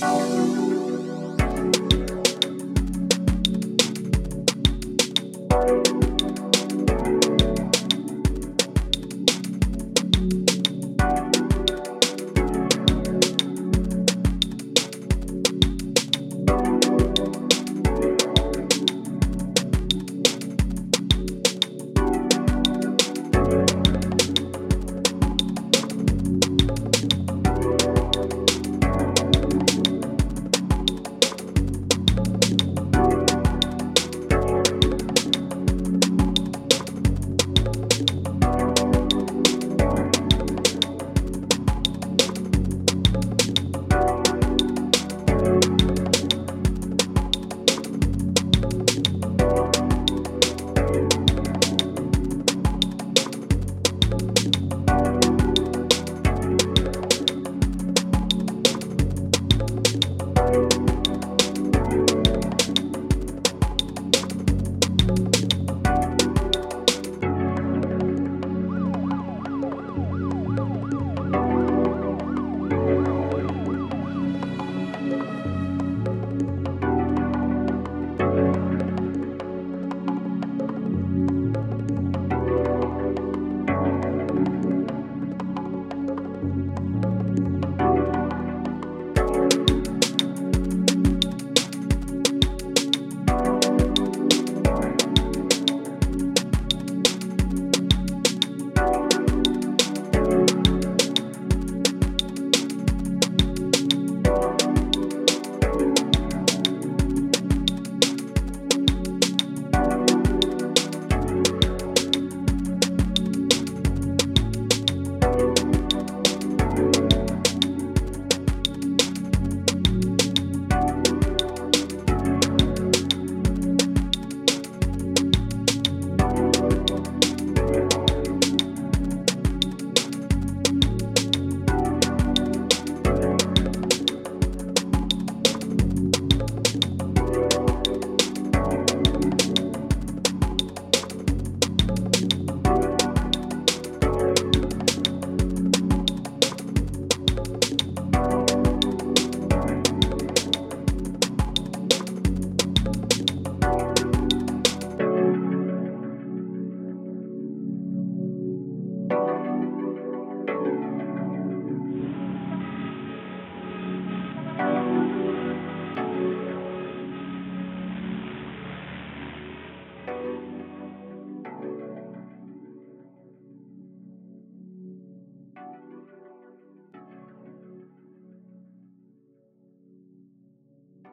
Bye.